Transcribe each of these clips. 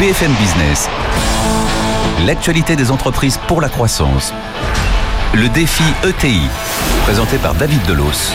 BFM Business. L'actualité des entreprises pour la croissance. Le défi ETI, présenté par David Delos.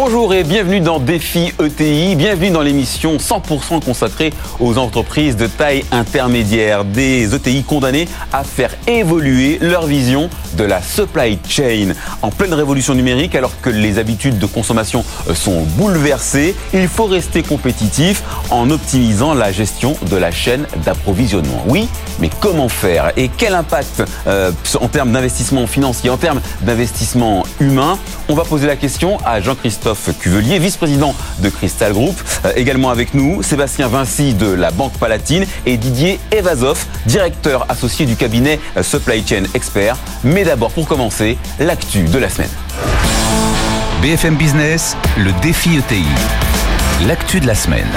Bonjour et bienvenue dans Défi ETI, bienvenue dans l'émission 100% consacrée aux entreprises de taille intermédiaire, des ETI condamnées à faire évoluer leur vision de la supply chain. En pleine révolution numérique, alors que les habitudes de consommation euh, sont bouleversées, il faut rester compétitif en optimisant la gestion de la chaîne d'approvisionnement. Oui, mais comment faire? Et quel impact euh, en termes d'investissement financier, en termes d'investissement humain? On va poser la question à Jean-Christophe Cuvelier, vice-président de Crystal Group. Euh, également avec nous, Sébastien Vinci de la Banque Palatine et Didier Evazov, directeur associé du cabinet euh, Supply Chain Expert. Mais d'abord, pour commencer, l'actu de la semaine. BFM Business, le défi ETI. L'actu de la semaine.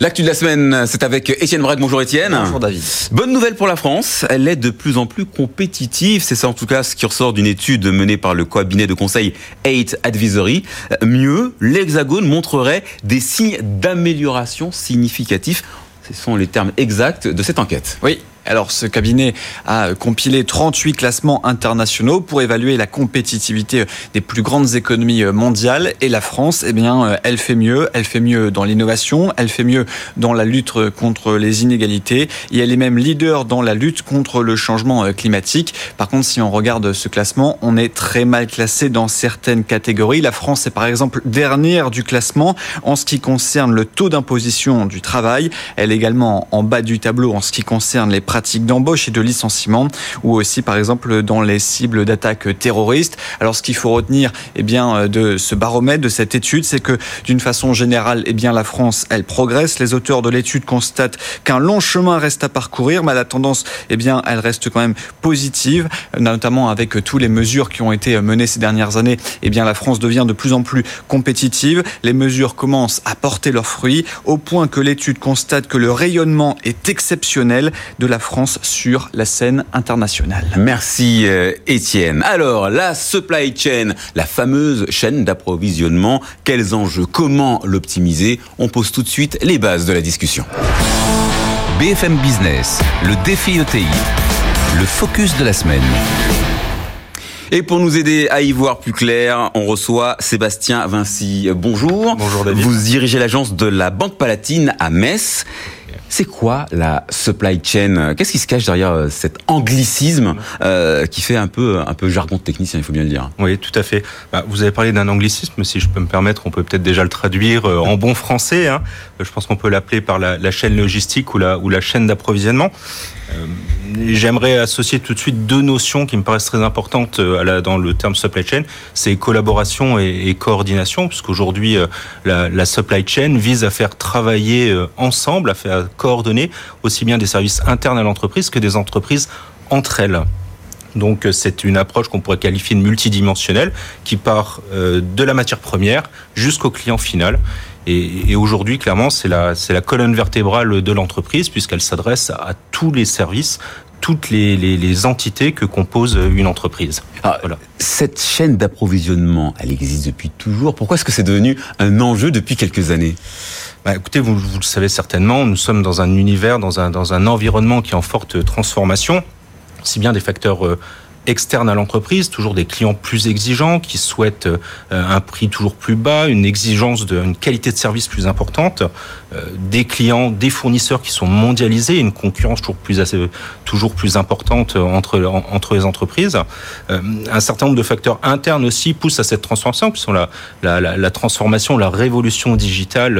L'actu de la semaine, c'est avec Étienne Brett. Bonjour Étienne. Bonjour David. Bonne nouvelle pour la France, elle est de plus en plus compétitive. C'est ça en tout cas ce qui ressort d'une étude menée par le cabinet de conseil 8 Advisory. Mieux, l'Hexagone montrerait des signes d'amélioration significatifs. Ce sont les termes exacts de cette enquête. Oui, alors, ce cabinet a compilé 38 classements internationaux pour évaluer la compétitivité des plus grandes économies mondiales. Et la France, eh bien, elle fait mieux. Elle fait mieux dans l'innovation. Elle fait mieux dans la lutte contre les inégalités. Et elle est même leader dans la lutte contre le changement climatique. Par contre, si on regarde ce classement, on est très mal classé dans certaines catégories. La France est par exemple dernière du classement en ce qui concerne le taux d'imposition du travail. Elle est également en bas du tableau en ce qui concerne les pratiques d'embauche et de licenciement, ou aussi par exemple dans les cibles d'attaques terroristes. Alors ce qu'il faut retenir eh bien, euh, de ce baromètre, de cette étude, c'est que d'une façon générale, eh bien, la France, elle progresse. Les auteurs de l'étude constatent qu'un long chemin reste à parcourir, mais la tendance, eh bien, elle reste quand même positive, notamment avec tous les mesures qui ont été menées ces dernières années. Eh bien, la France devient de plus en plus compétitive. Les mesures commencent à porter leurs fruits, au point que l'étude constate que le rayonnement est exceptionnel de la France sur la scène internationale. Merci euh, Étienne. Alors, la supply chain, la fameuse chaîne d'approvisionnement, quels enjeux, comment l'optimiser On pose tout de suite les bases de la discussion. BFM Business, le défi ETI, le focus de la semaine. Et pour nous aider à y voir plus clair, on reçoit Sébastien Vinci. Bonjour. Bonjour David. Vous dirigez l'agence de la Banque Palatine à Metz. C'est quoi la supply chain? Qu'est-ce qui se cache derrière euh, cet anglicisme euh, qui fait un peu un peu jargon de technicien, il faut bien le dire? Oui, tout à fait. Bah, vous avez parlé d'un anglicisme, si je peux me permettre, on peut peut-être déjà le traduire euh, en bon français. Hein. Je pense qu'on peut l'appeler par la, chaîne logistique ou la, ou la chaîne d'approvisionnement. Euh, J'aimerais associer tout de suite deux notions qui me paraissent très importantes euh, dans le terme supply chain, c'est collaboration et, coordination, puisqu'aujourd'hui la, la supply chain vise à faire travailler ensemble, à faire coordonner aussi bien des services internes à l'entreprise que des entreprises entre elles. Donc c'est une approche qu'on pourrait qualifier de multidimensionnelle qui part de la matière première jusqu'au client final. Et, aujourd'hui, clairement, c'est la, colonne vertébrale de l'entreprise puisqu'elle s'adresse à tous les services, toutes les, les, les, entités que compose une entreprise. Ah, voilà. Cette chaîne d'approvisionnement, elle existe depuis toujours. Pourquoi est-ce que c'est devenu un enjeu depuis quelques années? Bah, écoutez, vous, vous, le savez certainement, nous sommes dans un univers, dans un, dans un environnement qui est en forte transformation, aussi bien des facteurs euh, externes à l'entreprise, toujours des clients plus exigeants qui souhaitent euh, un prix toujours plus bas, une exigence d'une qualité de service plus importante, euh, des clients, des fournisseurs qui sont mondialisés, une concurrence toujours plus importante entre entre les entreprises. Un certain nombre de facteurs internes aussi poussent à cette transformation, qui sont la la, transformation, la révolution digitale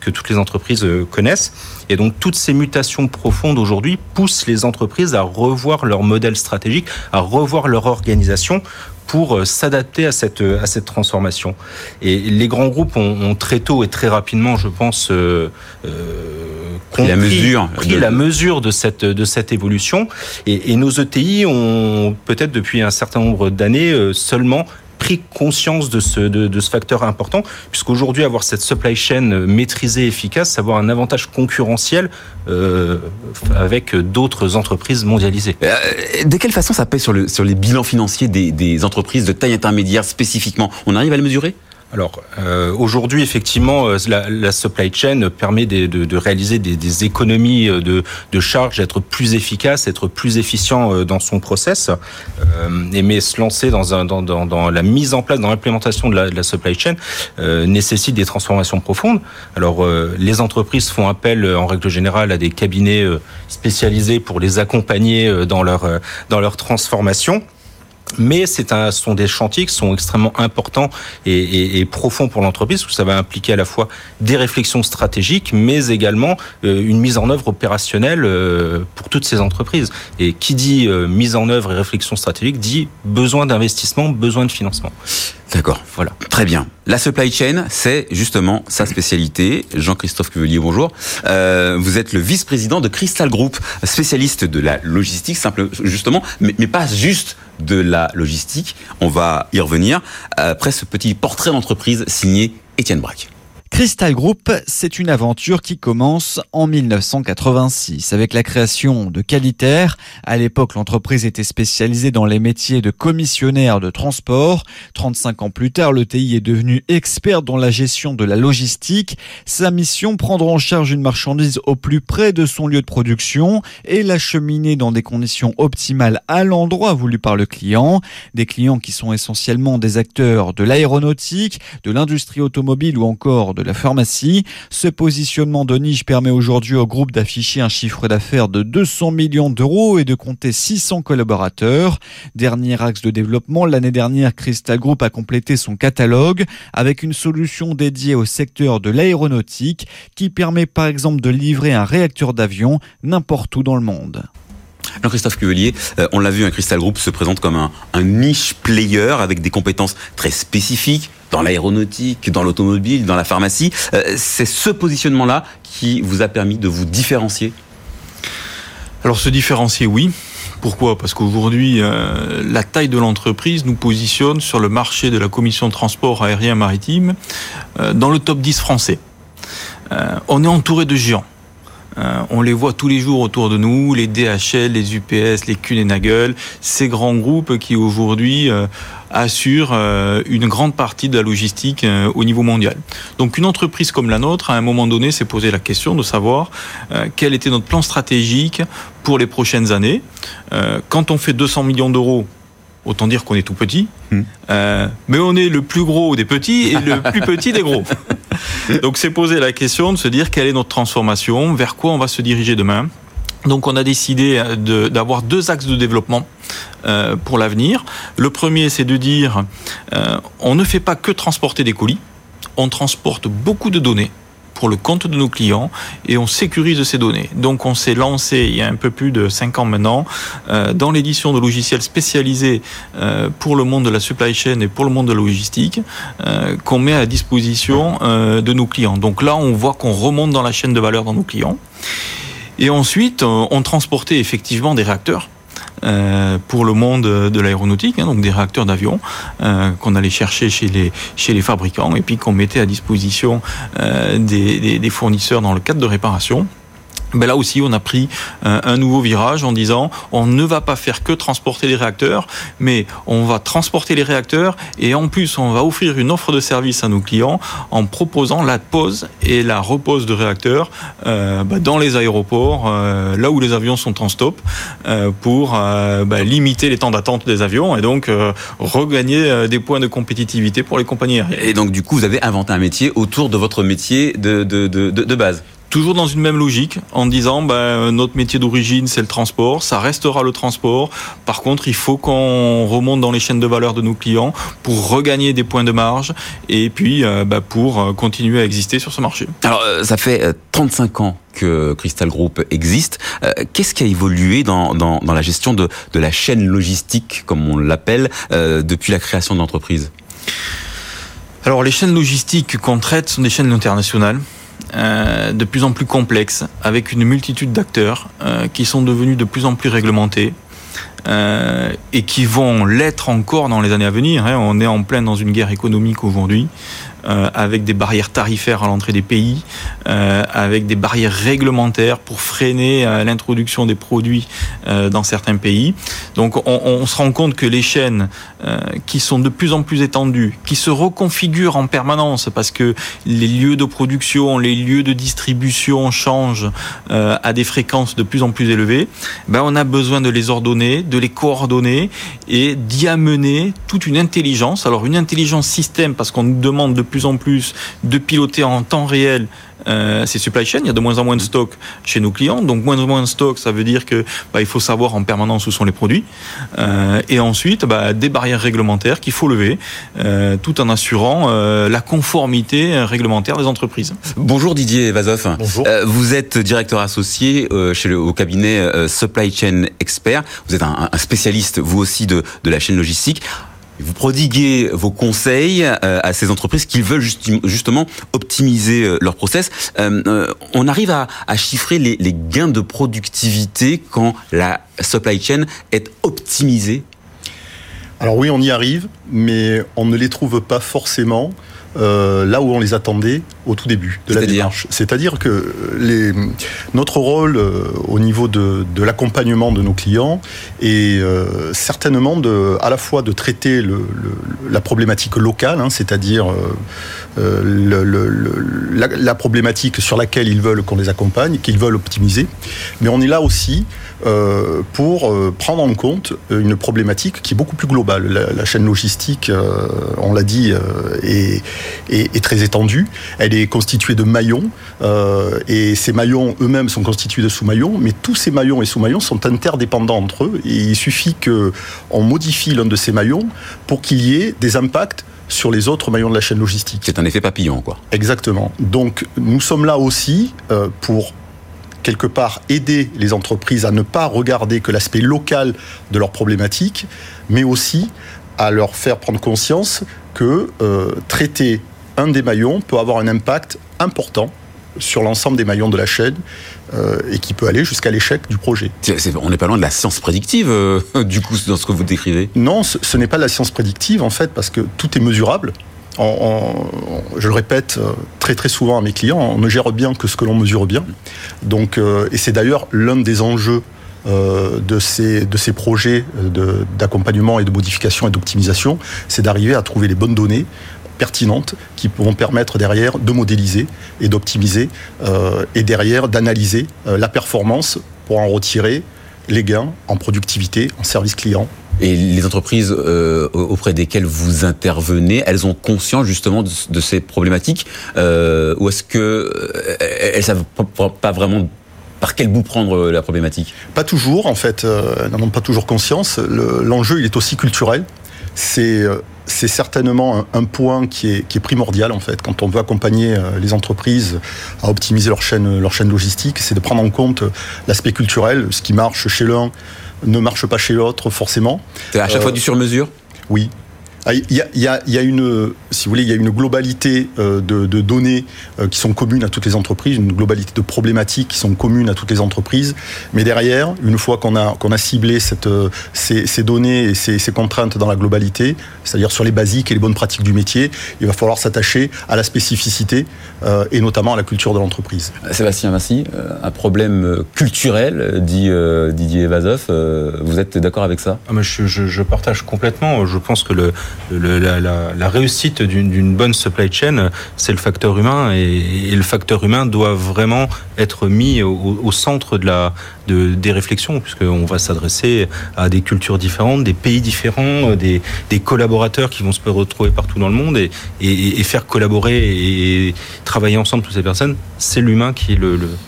que toutes les entreprises connaissent. Et donc toutes ces mutations profondes aujourd'hui poussent les entreprises à revoir leur modèle stratégique, à revoir leur organisation pour s'adapter à cette, à cette transformation. Et les grands groupes ont, ont très tôt et très rapidement, je pense, euh, euh, compris, la mesure, pris de... la mesure de cette, de cette évolution. Et, et nos ETI ont peut-être depuis un certain nombre d'années seulement pris conscience de ce, de, ce facteur important, puisqu'aujourd'hui, avoir cette supply chain maîtrisée, efficace, avoir un avantage concurrentiel euh, avec d'autres entreprises mondialisées. Euh, de quelle façon ça pèse sur, le, sur les bilans financiers des, des entreprises de taille intermédiaire spécifiquement? On arrive à le mesurer? Alors euh, aujourd'hui, effectivement, euh, la, la, supply chain permet de, de, de réaliser des, des, économies euh, de, de charges, être plus efficace, être plus efficient euh, dans son process. Euh, et mais se lancer dans, un, dans, dans, dans, la mise en place, dans l'implémentation de la, supply chain, euh, nécessite des transformations profondes. Alors les entreprises font appel en règle générale à des cabinets spécialisés pour les accompagner dans leur dans leur transformation mais c'est un, ce sont des chantiers qui sont extrêmement importants et, et, et profonds pour l'entreprise, parce que ça va impliquer à la fois des réflexions stratégiques, mais également euh, une mise en œuvre opérationnelle euh, pour toutes ces entreprises. Et qui dit euh, mise en œuvre et réflexion stratégique dit besoin d'investissement, besoin de financement. D'accord, voilà. Très bien. La supply chain, c'est justement sa spécialité. Jean-Christophe Cuvelier, bonjour. Euh, vous êtes le vice-président de Crystal Group, spécialiste de la logistique, simple, justement, mais, pas juste de la logistique. On va y revenir après ce petit portrait d'entreprise signé Étienne Braque. Crystal Group, c'est une aventure qui commence en 1986 avec la création de Qualitaire. À l'époque, l'entreprise était spécialisée dans les métiers de commissionnaire de transport. 35 ans plus tard, le TI est devenu expert dans la gestion de la logistique. Sa mission, prendre en charge une marchandise au plus près de son lieu de production et l'acheminer dans des conditions optimales à l'endroit voulu par le client. Des clients qui sont essentiellement des acteurs de l'aéronautique, de l'industrie automobile ou encore de de la pharmacie. Ce positionnement de niche permet aujourd'hui au groupe d'afficher un chiffre d'affaires de 200 millions d'euros et de compter 600 collaborateurs. Dernier axe de développement, l'année dernière, Crystal Group a complété son catalogue avec une solution dédiée au secteur de l'aéronautique qui permet par exemple de livrer un réacteur d'avion n'importe où dans le monde. Jean-Christophe Cuvelier, euh, on l'a vu, un Crystal Group se présente comme un, un niche player avec des compétences très spécifiques dans l'aéronautique, dans l'automobile, dans la pharmacie. Euh, c'est ce positionnement-là qui vous a permis de vous différencier? Alors se différencier, oui. Pourquoi? Parce qu'aujourd'hui, euh, la taille de l'entreprise nous positionne sur le marché de la commission de transport aérien maritime euh, dans le top 10 français. On est entouré de géants. Euh, on les voit tous les jours autour de nous, les DHL, les UPS, les Kuhn et Nagel, ces grands groupes qui aujourd'hui euh, assurent euh, une grande partie de la logistique euh, au niveau mondial. Donc une entreprise comme la nôtre, à un moment donné, s'est posé la question de savoir euh, quel était notre plan stratégique pour les prochaines années. quand on fait 200 millions d'euros Autant dire qu'on est tout petit, euh, mais on est le plus gros des petits et le plus petit des gros. Donc c'est poser la question de se dire quelle est notre transformation, vers quoi on va se diriger demain. Donc on a décidé d'avoir deux axes de développement euh, pour l'avenir. Le premier, c'est de dire euh, on ne fait pas que transporter des colis, on transporte beaucoup de données pour le compte de nos clients et on sécurise ces données. Donc on s'est lancé il y a un peu plus de 5 ans maintenant euh, dans l'édition de logiciels spécialisés euh, pour le monde de la supply chain et pour le monde de la logistique euh, qu'on met à disposition de nos clients. Donc là on voit qu'on remonte dans la chaîne de valeur dans nos clients. Et ensuite, on transportait effectivement des réacteurs pour le monde de l'aéronautique, hein, donc des réacteurs d'avion euh, qu'on allait chercher chez les, chez les fabricants et puis qu'on mettait à disposition euh, des, des, des fournisseurs dans le cadre de réparation. Ben là aussi, on a pris un nouveau virage en disant on ne va pas faire que transporter les réacteurs, mais on va transporter les réacteurs et en plus on va offrir une offre de service à nos clients en proposant la pose et la repose de réacteurs euh, bah, dans les aéroports, euh, là où les avions sont en stop, euh, pour bah, limiter les temps d'attente des avions et donc regagner des points de compétitivité pour les compagnies aériennes. Et donc du coup, vous avez inventé un métier autour de votre métier de, de, de, de base toujours dans une même logique, en disant ben, notre métier d'origine c'est le transport, ça restera le transport. Par contre, il faut qu'on remonte dans les chaînes de valeur de nos clients pour regagner des points de marge et puis euh, ben, pour continuer à exister sur ce marché. Alors, ça fait 35 ans que Crystal Group existe. Qu'est-ce qui a évolué dans, dans, dans la gestion de, de, la chaîne logistique, comme on l'appelle, euh, depuis la création de l'entreprise? Alors, les chaînes logistiques qu'on traite sont des chaînes internationales. Euh, de plus en plus complexes, avec une multitude d'acteurs euh, qui sont devenus de plus en plus réglementés. Euh, et qui vont l'être encore dans les années à venir. Hein. On est en plein dans une guerre économique aujourd'hui, euh, avec des barrières tarifaires à l'entrée des pays, avec des barrières réglementaires pour freiner l'introduction des produits dans certains pays. Donc on, on, se rend compte que les chaînes qui sont de plus en plus étendues, qui se reconfigurent en permanence parce que les lieux de production, les lieux de distribution changent à des fréquences de plus en plus élevées, ben on a besoin de les ordonner, de les coordonner et d'y amener toute une intelligence. Alors une intelligence système parce qu'on nous demande de plus en plus de piloter en temps réel euh, ces supply chains. Il y a de moins en moins de stock chez nos clients. Donc moins en moins de stock, ça veut dire que bah, il faut savoir en permanence où sont les produits. Euh, et ensuite, bah, des barrières réglementaires qu'il faut lever, euh, tout en assurant euh, la conformité réglementaire des entreprises. Bonjour Didier Vazov. Bonjour. Euh, vous êtes directeur associé chez le, au cabinet Supply Chain Expert. Vous êtes un, un spécialiste, vous aussi, de, de la chaîne logistique vous prodiguez vos conseils euh, à ces entreprises qui veulent justement optimiser euh, leur process. Euh, on arrive à, chiffrer les, gains de productivité quand la supply chain est optimisée? Alors oui, on y arrive, mais on ne les trouve pas forcément là où on les attendait au tout début de la démarche. C'est-à-dire que les, notre rôle euh, au niveau de, de l'accompagnement de nos clients est euh, certainement de, à la fois de traiter le, le, la problématique locale, hein, c'est-à-dire la, la, problématique sur laquelle ils veulent qu'on les accompagne, qu'ils veulent optimiser, mais on est là aussi pour prendre en compte une problématique qui est beaucoup plus globale. La, la chaîne logistique, on l'a dit, est est, très étendue. Elle est constituée de maillons euh, et ces maillons eux-mêmes sont constitués de sous-maillons, mais tous ces maillons et sous-maillons sont interdépendants entre eux. Et il suffit qu'on modifie l'un de ces maillons pour qu'il y ait des impacts sur les autres maillons de la chaîne logistique. C'est un effet papillon, quoi. Exactement. Donc nous sommes là aussi euh, pour quelque part aider les entreprises à ne pas regarder que l'aspect local de leurs problématiques, mais aussi à leur faire prendre conscience que euh, traiter un des maillons peut avoir un impact important sur l'ensemble des maillons de la chaîne euh, et qui peut aller jusqu'à l'échec du projet. on n'est pas loin de la science prédictive, euh, du coup, dans ce que vous décrivez Non, ce, ce n'est pas de la science prédictive, en fait, parce que tout est mesurable. On, on, je le répète euh, très très souvent à mes clients, on ne gère bien que ce que l'on mesure bien. Donc, euh, et c'est d'ailleurs l'un des enjeux de, ces, de ces projets d'accompagnement et de modification et d'optimisation, c'est d'arriver à trouver les bonnes données pertinentes qui vont permettre derrière de modéliser et d'optimiser euh, et derrière d'analyser euh, la performance pour en retirer les gains en productivité, en service client. Et les entreprises euh, auprès desquelles vous intervenez, elles ont conscience justement de, de ces problématiques ou est-ce que elles savent pas vraiment par quel bout prendre la problématique? Pas toujours, en fait. Euh, n'en ont pas toujours conscience. L'enjeu, il est aussi culturel. C'est c'est certainement un, un, point qui est, qui est primordial en fait quand on veut accompagner euh, les entreprises à optimiser leur chaîne, leur chaîne logistique, c'est de prendre en compte l'aspect culturel. Ce qui marche chez l'un ne marche pas chez l'autre forcément. C'est à chaque euh, fois du sur-mesure? Oui, il y, a, il, y a, il y a, une, si vous voulez, il y a une globalité euh, de, de, données euh, qui sont communes à toutes les entreprises, une globalité de problématiques qui sont communes à toutes les entreprises. Mais derrière, une fois qu'on a, qu'on a ciblé cette, euh, ces, ces, données et ces, ces, contraintes dans la globalité, c'est-à-dire sur les basiques et les bonnes pratiques du métier, il va falloir s'attacher à la spécificité euh, et notamment à la culture de l'entreprise. Sébastien Massy, un problème culturel, dit Didier Vazov. Vous êtes d'accord avec ça? Ah, je, je, je partage complètement. Je pense que le la, réussite d'une bonne supply chain, c'est le facteur humain et, le facteur humain doit vraiment être mis au, centre de la, de, des réflexions, puisqu'on va s'adresser à des cultures différentes, des pays différents, des, des, collaborateurs qui vont se retrouver partout dans le monde et, faire collaborer et travailler ensemble toutes ces personnes. C'est l'humain qui est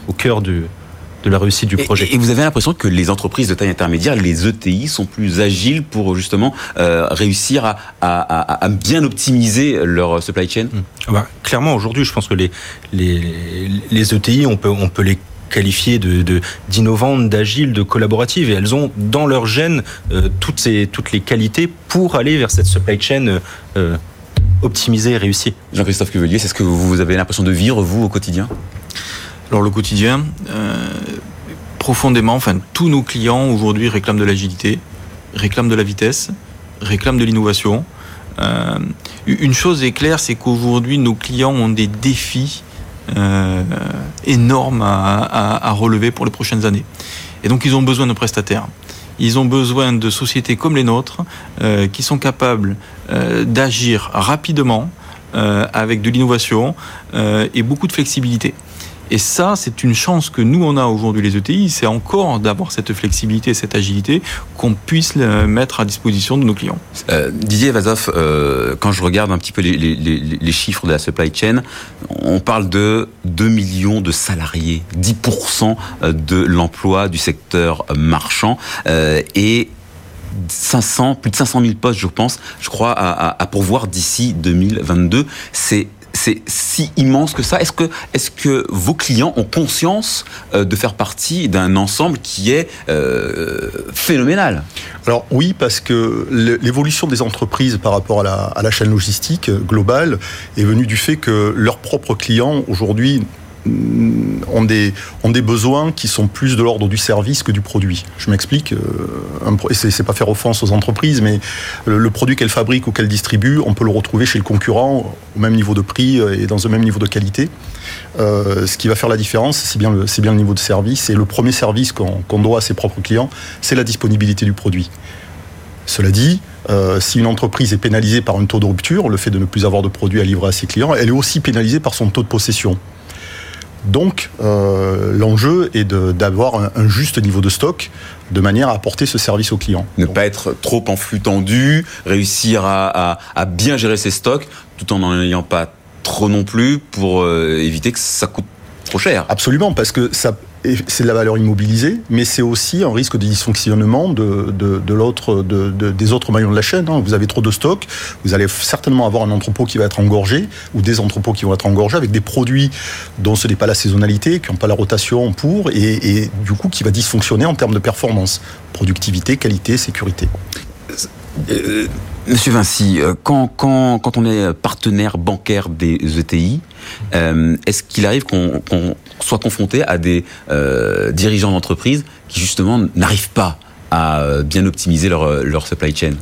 au cœur du, de la réussite du projet. Et, et vous avez l'impression que les entreprises de taille intermédiaire, les ETI, sont plus agiles pour justement euh, réussir à, à, à, bien optimiser leur supply chain? Mmh. bah, Clairement, aujourd'hui, je pense que les, les, les ETI, on peut, on peut les qualifiées de d'innovantes, d'agiles, de collaboratives, et elles ont dans leur gène euh, toutes, ces, toutes les qualités pour aller vers cette supply chain euh, optimisée et réussie. Jean-Christophe Cuvelier, c'est ce que vous avez l'impression de vivre, vous, au quotidien? Alors le quotidien, euh, profondément, enfin tous nos clients aujourd'hui réclament de l'agilité, réclament de la vitesse, réclament de l'innovation. Euh, une chose est claire, c'est qu'aujourd'hui nos clients ont des défis énorme à, relever pour les prochaines années. Et donc ils ont besoin de prestataires. Ils ont besoin de sociétés comme les nôtres qui sont capables d'agir rapidement avec de l'innovation et beaucoup de flexibilité. Et ça, c'est une chance que nous, on a aujourd'hui les ETI, c'est encore d'avoir cette flexibilité, cette agilité, qu'on puisse mettre à disposition de nos clients. Euh, Didier Vazov, euh, quand je regarde un petit peu les, chiffres de la supply chain, on parle de 2 millions de salariés, 10% de l'emploi du secteur marchand, euh, et 500, plus de 500 000 postes, je pense, je crois, à, à, à pourvoir d'ici 2022. C'est c'est si immense que ça. Est-ce que, vos clients ont conscience euh, de faire partie d'un ensemble qui est euh, phénoménal? Alors oui, parce que l'évolution des entreprises par rapport à la, à la chaîne logistique globale est venue du fait que leurs propres clients aujourd'hui ont des, besoins qui sont plus de l'ordre du service que du produit. Je m'explique, euh, et c'est pas faire offense aux entreprises, mais le, produit qu'elles fabriquent ou qu'elles distribuent, on peut le retrouver chez le concurrent au même niveau de prix euh, et dans un même niveau de qualité. Euh, ce qui va faire la différence, c'est bien, le, le niveau de service. Et le premier service qu'on doit à ses propres clients, c'est la disponibilité du produit. Cela dit, si une entreprise est pénalisée par un taux de rupture, le fait de ne plus avoir de produits à livrer à ses clients, elle est aussi pénalisée par son taux de possession. Donc, euh, l'enjeu est d'avoir un, juste niveau de stock de manière à apporter ce service au client. Ne pas être trop en flux tendu, réussir à, bien gérer ses stocks tout en n'en ayant pas trop non plus pour euh, éviter que ça coûte trop cher. Absolument, parce que ça, c'est de la valeur immobilisée, mais c'est aussi un risque de dysfonctionnement de, de, l'autre, de, des autres maillons de la chaîne. Hein. Vous avez trop de stock, vous allez certainement avoir un entrepôt qui va être engorgé ou des entrepôts qui vont être engorgés avec des produits dont ce n'est pas la saisonnalité, qui n'ont pas la rotation pour, et, du coup qui va dysfonctionner en termes de performance, productivité, qualité, sécurité. Monsieur Vinci, euh, quand, quand, quand on est partenaire bancaire des ETI, euh, est-ce qu'il arrive qu'on soit confronté à des euh, dirigeants d'entreprise qui justement n'arrivent pas à bien optimiser leur, leur supply chain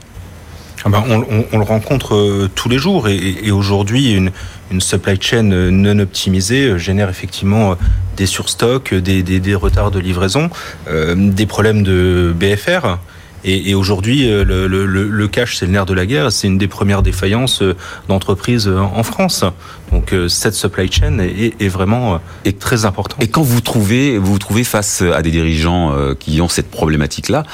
ah ben, on, le rencontre tous les jours et, aujourd'hui une, une, supply chain non optimisée génère effectivement des surstocks, des, des retards de livraison, des problèmes de BFR. Et, et aujourd'hui, euh, le, le, le, cash, c'est le nerf de la guerre. C'est une des premières défaillances euh, d'entreprises euh, en France. Donc cette supply chain est, est vraiment est très importante. Et quand vous trouvez, vous vous trouvez face à des dirigeants qui ont cette problématique-là,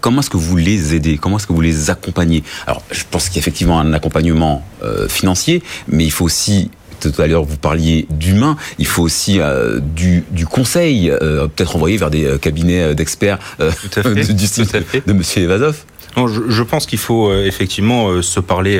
comment est-ce que vous les aidez? Comment est-ce que vous les accompagnez? Alors, je pense qu'il y a effectivement un accompagnement financier, mais il faut aussi tout à l'heure vous parliez d'humain, il faut aussi euh, du, du, conseil, euh, peut-être envoyer vers des euh, cabinets d'experts du style de Monsieur Evazov. Non, je, je, pense qu'il faut effectivement se parler,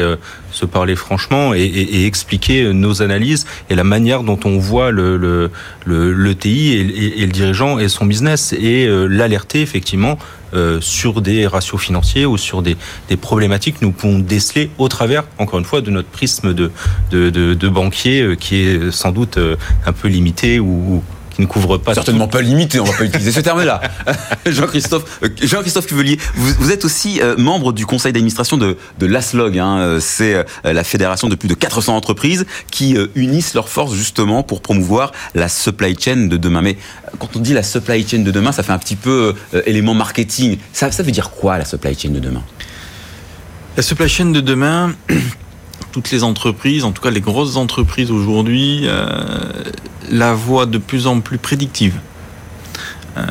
se parler franchement et, et, et, expliquer nos analyses et la manière dont on voit le, le, le, le TI et, et, le dirigeant et son business et l'alerter effectivement euh, sur des ratios financiers ou sur des, des, problématiques que nous pouvons déceler au travers, encore une fois, de notre prisme de, de, de, de banquier euh, qui est sans doute euh, un peu limité ou, qui ne couvre pas. Certainement pas limité, on va pas utiliser ce terme-là. Jean-Christophe, Jean-Christophe Cuvelier, vous, vous, êtes aussi membre du conseil d'administration de, de l'ASLOG. Hein. C'est la fédération de plus de 400 entreprises qui unissent leurs forces justement pour promouvoir la supply chain de demain. Mais quand on dit la supply chain de demain, ça fait un petit peu euh, élément marketing. Ça, ça veut dire quoi la supply chain de demain? La supply chain de demain, toutes les entreprises, en tout cas les grosses entreprises aujourd'hui, euh, la voient de plus en plus prédictive. Euh,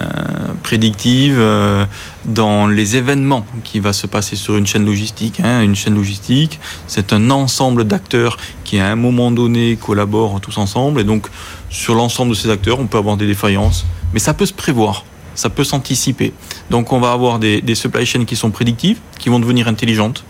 prédictive euh, dans les événements qui va se passer sur une chaîne logistique. Hein. Une chaîne logistique, c'est un ensemble d'acteurs qui à un moment donné collaborent tous ensemble et donc sur l'ensemble de ces acteurs, on peut avoir des défaillances, mais ça peut se prévoir, ça peut s'anticiper. Donc on va avoir des, des supply chains qui sont prédictives, qui vont devenir intelligentes.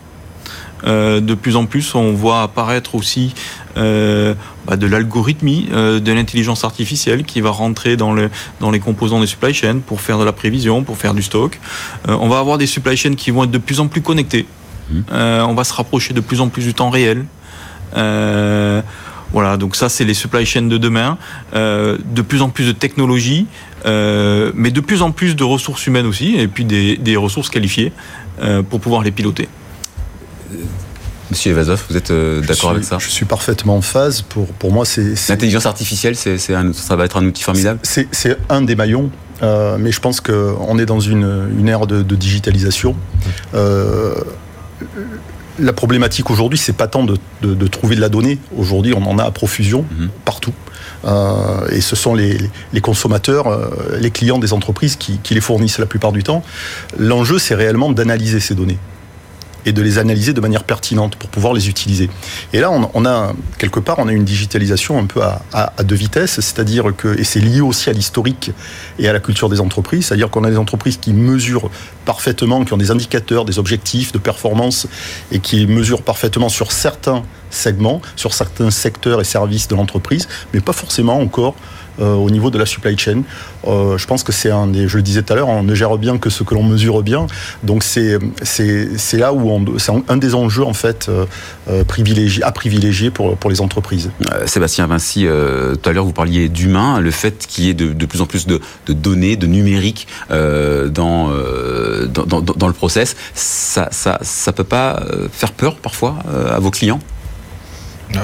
Euh, de plus en plus, on voit apparaître aussi euh, bah, de l'algorithmie, euh, de l'intelligence artificielle qui va rentrer dans, le, dans les composants des supply chains pour faire de la prévision, pour faire du stock. On va avoir des supply chains qui vont être de plus en plus connectés. Mmh. On va se rapprocher de plus en plus du temps réel. Voilà, donc ça, c'est les supply chains de demain. Euh, de plus en plus de technologies, euh, mais de plus en plus de ressources humaines aussi, et puis des, des ressources qualifiées euh, pour pouvoir les piloter. Monsieur Evazov, vous êtes euh, d'accord avec ça Je suis parfaitement en phase. Pour, pour moi, c'est. L'intelligence artificielle, c'est, ça va être un outil formidable C'est un des maillons. Euh, mais je pense qu'on est dans une, une ère de, de digitalisation. Euh, la problématique aujourd'hui, c'est pas tant de, de, de, trouver de la donnée. Aujourd'hui, on en a à profusion -hmm. partout. Euh, et ce sont les, les consommateurs, les clients des entreprises qui, qui les fournissent la plupart du temps. L'enjeu, c'est réellement d'analyser ces données et de les analyser de manière pertinente pour pouvoir les utiliser. Et là, on, a quelque part, on a une digitalisation un peu à, à, deux vitesses, c'est-à-dire que, et c'est lié aussi à l'historique et à la culture des entreprises, c'est-à-dire qu'on a des entreprises qui mesurent parfaitement, qui ont des indicateurs, des objectifs de performance et qui mesurent parfaitement sur certains segments, sur certains secteurs et services de l'entreprise, mais pas forcément encore au niveau de la supply chain. Euh, je pense que c'est un des, je le disais tout à l'heure, on ne gère bien que ce que l'on mesure bien. Donc c'est là où c'est un des enjeux en fait euh, privilégié, à privilégier pour pour les entreprises. Sébastien Vinci, tout à l'heure vous parliez d'humain, le fait qu'il y ait de, plus en plus de, données, de numérique dans, dans le process, ça ça ça peut pas faire peur parfois à vos clients?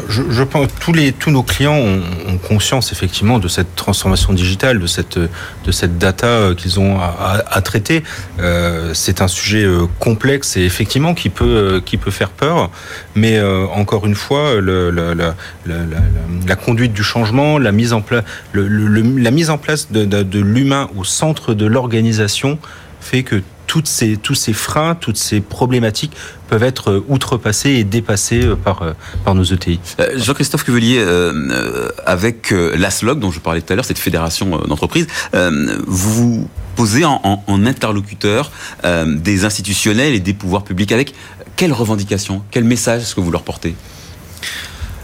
Je, je, pense tous les tous nos clients ont, ont, conscience effectivement de cette transformation digitale, de cette de cette data qu'ils ont à, à, à traiter. Euh, c'est un sujet euh, complexe et effectivement qui peut euh, qui peut faire peur, mais euh, encore une fois, le, le, la, la, conduite du changement, la mise en place la mise en place de, de, de l'humain au centre de l'organisation fait que toutes ces, tous ces freins, toutes ces problématiques peuvent être outrepassées et dépassées par, par nos ETI. Jean-Christophe Cuvelier, euh, avec l'ASLOG dont je parlais tout à l'heure, cette fédération d'entreprises, euh, vous posez en, en, en interlocuteur euh, des institutionnels et des pouvoirs publics avec quelles revendications, quel message est-ce que vous leur portez?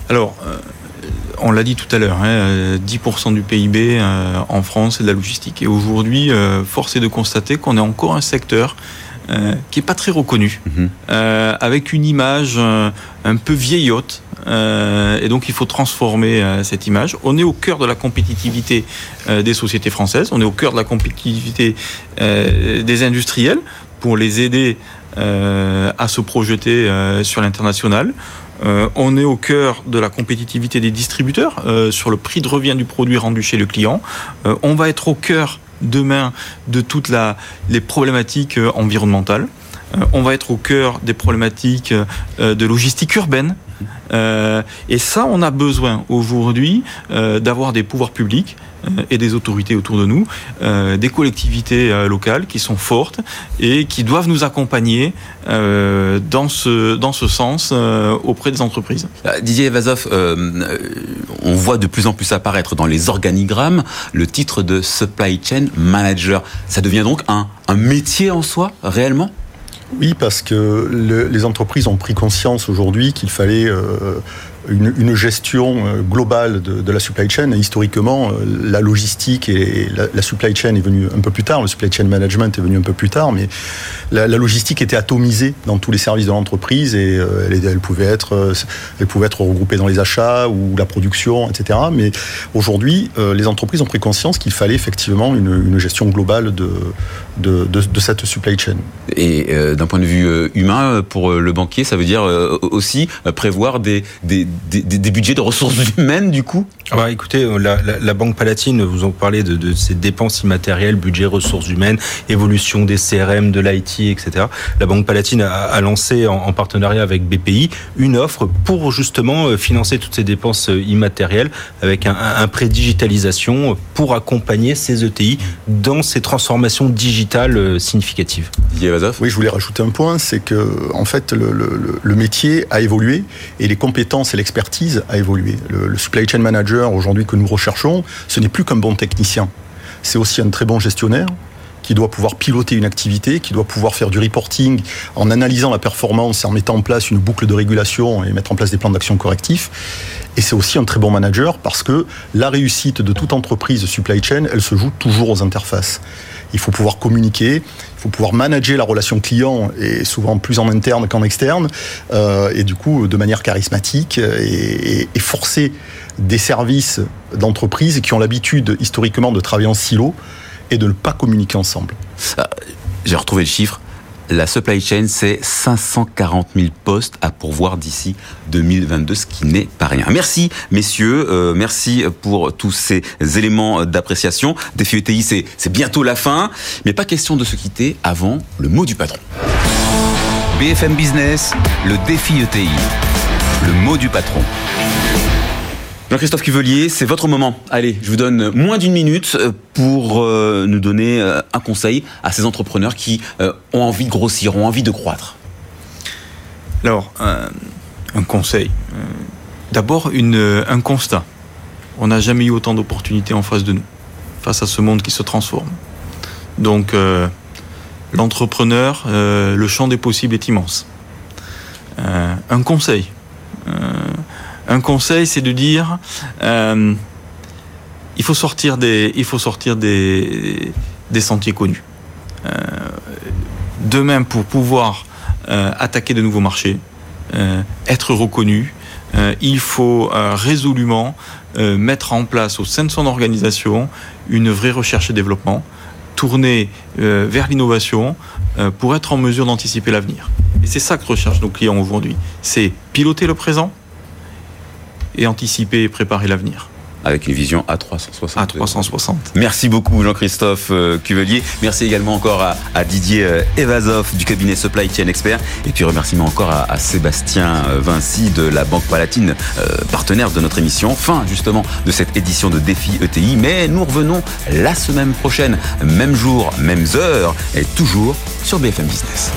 Alors, on l'a dit tout à l'heure, hein, 10% du PIB euh, en France, c'est de la logistique. Et aujourd'hui, euh, force est de constater qu'on est encore un secteur euh, qui est pas très reconnu, mm -hmm. avec une image un peu vieillotte. et donc, il faut transformer cette image. On est au cœur de la compétitivité des sociétés françaises. On est au cœur de la compétitivité des industriels pour les aider à se projeter sur l'international. Euh, on est au cœur de la compétitivité des distributeurs euh, sur le prix de revient du produit rendu chez le client. Euh, on va être au cœur demain de toutes les problématiques environnementales. on va être au cœur des problématiques de logistique urbaine. Et ça, on a besoin aujourd'hui d'avoir des pouvoirs publics et des autorités autour de nous, euh, des collectivités euh, locales qui sont fortes et qui doivent nous accompagner euh, dans ce dans ce sens auprès des entreprises. Didier Evazov, on voit de plus en plus apparaître dans les organigrammes le titre de supply chain manager. Ça devient donc un, un métier en soi réellement? Oui, parce que le, les entreprises ont pris conscience aujourd'hui qu'il fallait euh, une, gestion globale de, la supply chain. Historiquement, la logistique et la, supply chain est venue un peu plus tard. Le supply chain management est venu un peu plus tard, mais la, logistique était atomisée dans tous les services de l'entreprise et euh, elle, pouvait être, elle pouvait être regroupée dans les achats ou la production, etc. Mais aujourd'hui, euh, les entreprises ont pris conscience qu'il fallait effectivement une, gestion globale de, de, de, cette supply chain. Et euh, d'un point de vue humain, pour le banquier, ça veut dire aussi prévoir des des, budgets de ressources humaines du coup bah, Écoutez, la, la, la, Banque Palatine, vous en parlez de, de ces dépenses immatérielles, budget ressources humaines, évolution des CRM, de l'IT, etc. La Banque Palatine a, a lancé en, en, partenariat avec BPI une offre pour justement financer toutes ces dépenses immatérielles avec un, un prêt digitalisation pour accompagner ces ETI dans ces transformations digitales significatives. Oui, je voulais rajouter un point, c'est que en fait le, le, le métier a évolué et les compétences et l'expertise a évolué. Le, le, supply chain manager aujourd'hui que nous recherchons, ce n'est plus qu'un bon technicien. C'est aussi un très bon gestionnaire qui doit pouvoir piloter une activité, qui doit pouvoir faire du reporting en analysant la performance et en mettant en place une boucle de régulation et mettre en place des plans d'action correctifs. Et c'est aussi un très bon manager parce que la réussite de toute entreprise supply chain, elle se joue toujours aux interfaces. Il faut pouvoir communiquer, il faut pouvoir manager la relation client et souvent plus en interne qu'en externe euh, et du coup de manière charismatique et, et, et forcer des services d'entreprise qui ont l'habitude historiquement de travailler en silo et de ne pas communiquer ensemble. Ah, J'ai retrouvé le chiffre la supply chain, c'est 540 000 postes à pourvoir d'ici 2022, ce qui n'est pas rien. Merci, messieurs. Euh, merci pour tous ces éléments d'appréciation. Défi ETI, c'est bientôt la fin, mais pas question de se quitter avant le mot du patron. BFM Business, le défi ETI. Le mot du patron. Jean-Christophe Cuvelier, c'est votre moment. Allez, je vous donne moins d'une minute euh, pour euh, nous donner euh, un conseil à ces entrepreneurs qui ont envie de grossir, ont envie de croître. Alors, un conseil. D'abord, un constat. On n'a jamais eu autant d'opportunités en face de nous, face à ce monde qui se transforme. Donc, l'entrepreneur, le champ des possibles est immense. un conseil un conseil, c'est de dire euh, il faut sortir des, sentiers connus. Euh, demain, pour pouvoir euh, attaquer de nouveaux marchés, être reconnu, il faut résolument mettre en place au sein de son organisation une vraie recherche et développement, tourner vers l'innovation pour être en mesure d'anticiper l'avenir. Et c'est ça que recherchent nos clients aujourd'hui. C'est piloter le présent, et anticiper et préparer l'avenir avec une vision à 360. À 360. Merci beaucoup Jean-Christophe euh, Cuvelier. Merci également encore à, Didier euh, Evazov du cabinet Supply Chain Expert. Et puis remerciement encore à, Sébastien euh, Vinci de la Banque Palatine, partenaire de notre émission. Fin justement de cette édition de Défi ETI. Mais nous revenons la semaine prochaine, même jour, même heure, et toujours sur BFM Business.